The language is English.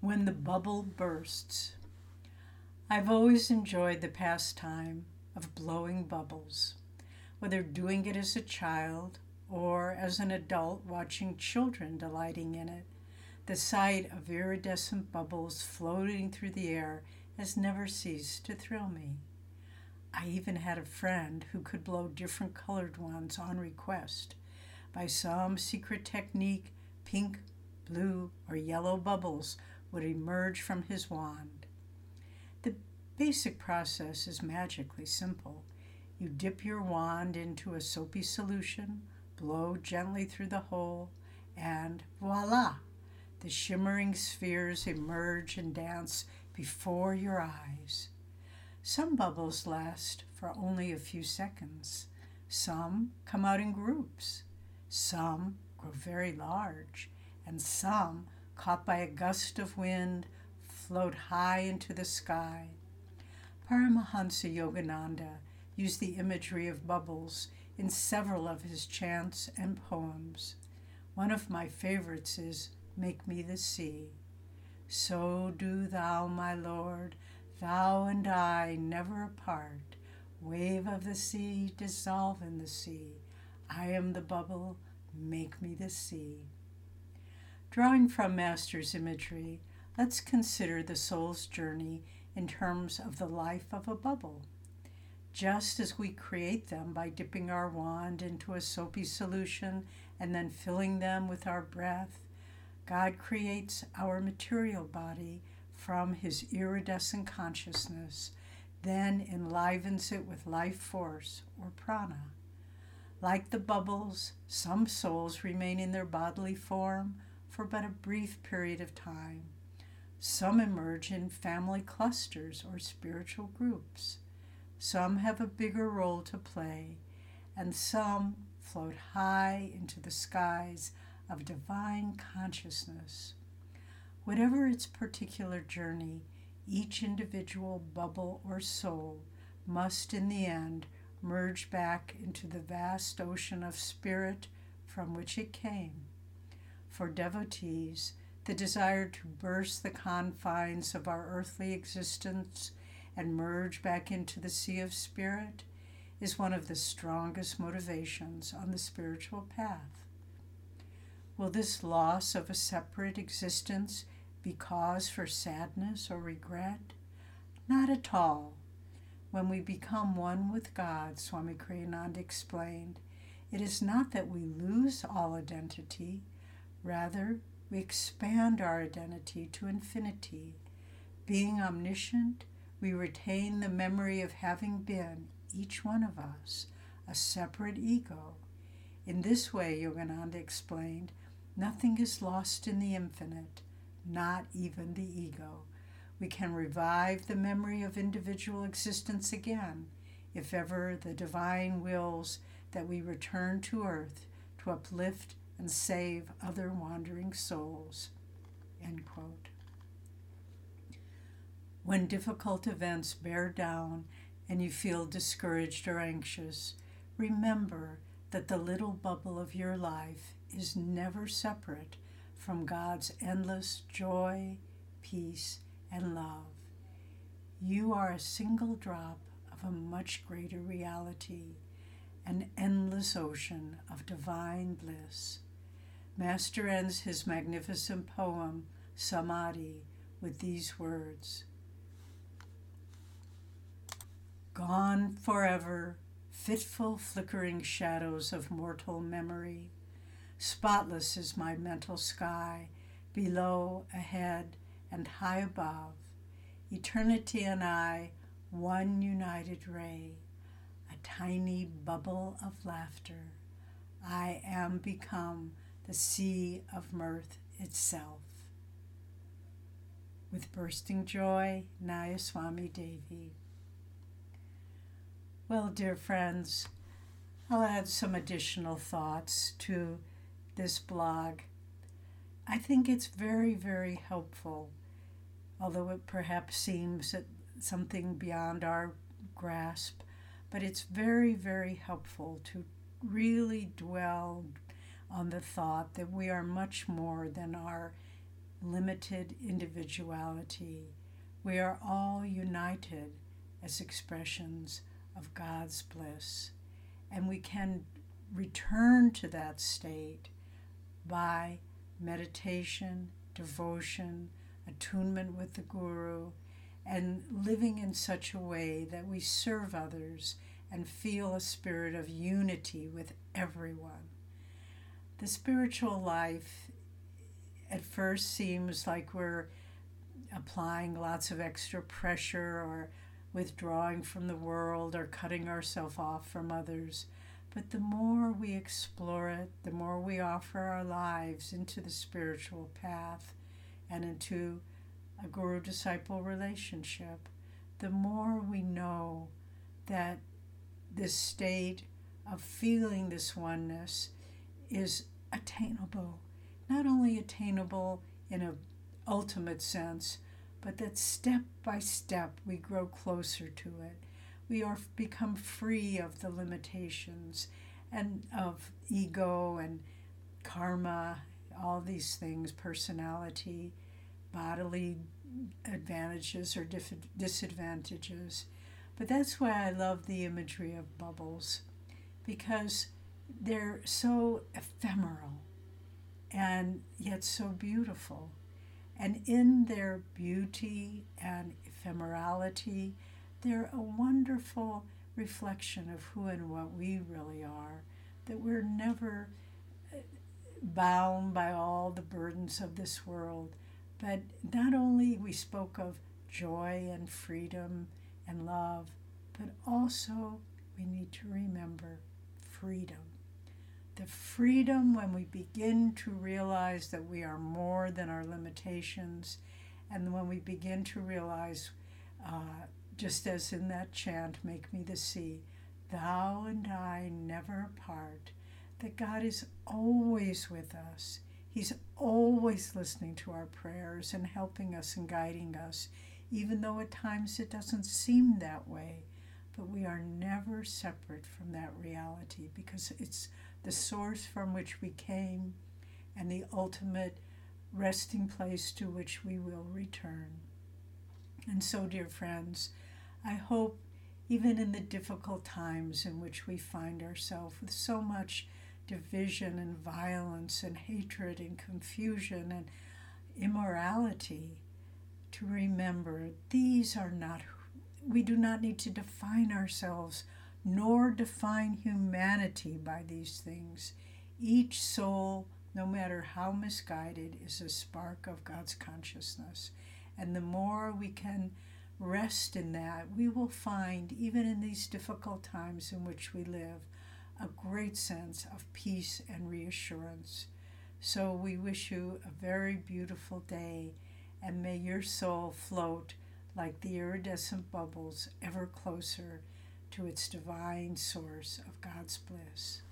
When the Bubble Bursts. I've always enjoyed the pastime of blowing bubbles, whether doing it as a child or as an adult watching children delighting in it. The sight of iridescent bubbles floating through the air has never ceased to thrill me. I even had a friend who could blow different colored ones on request. By some secret technique, pink, blue, or yellow bubbles would emerge from his wand. The basic process is magically simple. You dip your wand into a soapy solution, blow gently through the hole, and voila! The shimmering spheres emerge and dance before your eyes. Some bubbles last for only a few seconds. Some come out in groups. Some grow very large, and some caught by a gust of wind, float high into the sky. Paramahansa Yogananda used the imagery of bubbles in several of his chants and poems. One of my favorites is Make Me the Sea. So do thou, my Lord, thou and I never apart. Wave of the sea, dissolve in the sea. I am the bubble, make me the sea. Drawing from Master's imagery, let's consider the soul's journey in terms of the life of a bubble. Just as we create them by dipping our wand into a soapy solution and then filling them with our breath, God creates our material body from his iridescent consciousness, then enlivens it with life force or prana. Like the bubbles, some souls remain in their bodily form for but a brief period of time. Some emerge in family clusters or spiritual groups. Some have a bigger role to play, and some float high into the skies of divine consciousness. Whatever its particular journey, each individual bubble or soul must, in the end, merge back into the vast ocean of spirit from which it came for devotees, the desire to burst the confines of our earthly existence and merge back into the sea of spirit is one of the strongest motivations on the spiritual path. Will this loss of a separate existence be cause for sadness or regret? Not at all. When we become one with God, Swami Kriyananda explained, it is not that we lose all identity Rather, we expand our identity to infinity. Being omniscient, we retain the memory of having been, each one of us, a separate ego. In this way, Yogananda explained, nothing is lost in the infinite, not even the ego. We can revive the memory of individual existence again if ever the divine wills that we return to earth to uplift and save other wandering souls. When difficult events bear down and you feel discouraged or anxious, remember that the little bubble of your life is never separate from God's endless joy, peace, and love. You are a single drop of a much greater reality, an endless ocean of divine bliss. Master ends his magnificent poem, Samadhi, with these words Gone forever, fitful, flickering shadows of mortal memory. Spotless is my mental sky, below, ahead, and high above. Eternity and I, one united ray, a tiny bubble of laughter. I am become the sea of mirth itself. With bursting joy, Nayaswami Devi. Well, dear friends, I'll add some additional thoughts to this blog. I think it's very, very helpful, although it perhaps seems something beyond our grasp, but it's very, very helpful to really dwell on the thought that we are much more than our limited individuality. We are all united as expressions of God's bliss. And we can return to that state by meditation, devotion, attunement with the Guru, and living in such a way that we serve others and feel a spirit of unity with everyone. The spiritual life at first seems like we're applying lots of extra pressure or withdrawing from the world or cutting ourselves off from others. But the more we explore it, the more we offer our lives into the spiritual path and into a guru disciple relationship, the more we know that this state of feeling this oneness is attainable. Not only attainable in an ultimate sense, but that step by step we grow closer to it. We are become free of the limitations and of ego and karma, all these things, personality, bodily advantages or disadvantages. But that's why I love the imagery of bubbles because they're so ephemeral and yet so beautiful. And in their beauty and ephemerality, they're a wonderful reflection of who and what we really are, that we're never uh, bound by all the burdens of this world, but not only we spoke of joy and freedom and love, but also we need to remember freedom. The freedom when we begin to realize that we are more than our limitations, and when we begin to realize, uh, just as in that chant, Make Me the Sea, Thou and I never part, that God is always with us. He's always listening to our prayers and helping us and guiding us even though at times it doesn't seem that way. But we are never separate from that reality because it's the source from which we came and the ultimate resting place to which we will return. And so, dear friends, I hope even in the difficult times in which we find ourselves with so much division and violence and hatred and confusion and immorality, to remember these are not, we do not need to define ourselves nor define humanity by these things. Each soul, no matter how misguided, is a spark of God's consciousness. And the more we can rest in that, we will find, even in these difficult times in which we live, a great sense of peace and reassurance. So we wish you a very beautiful day and may your soul float like the iridescent bubbles ever closer to its divine source of God's bliss.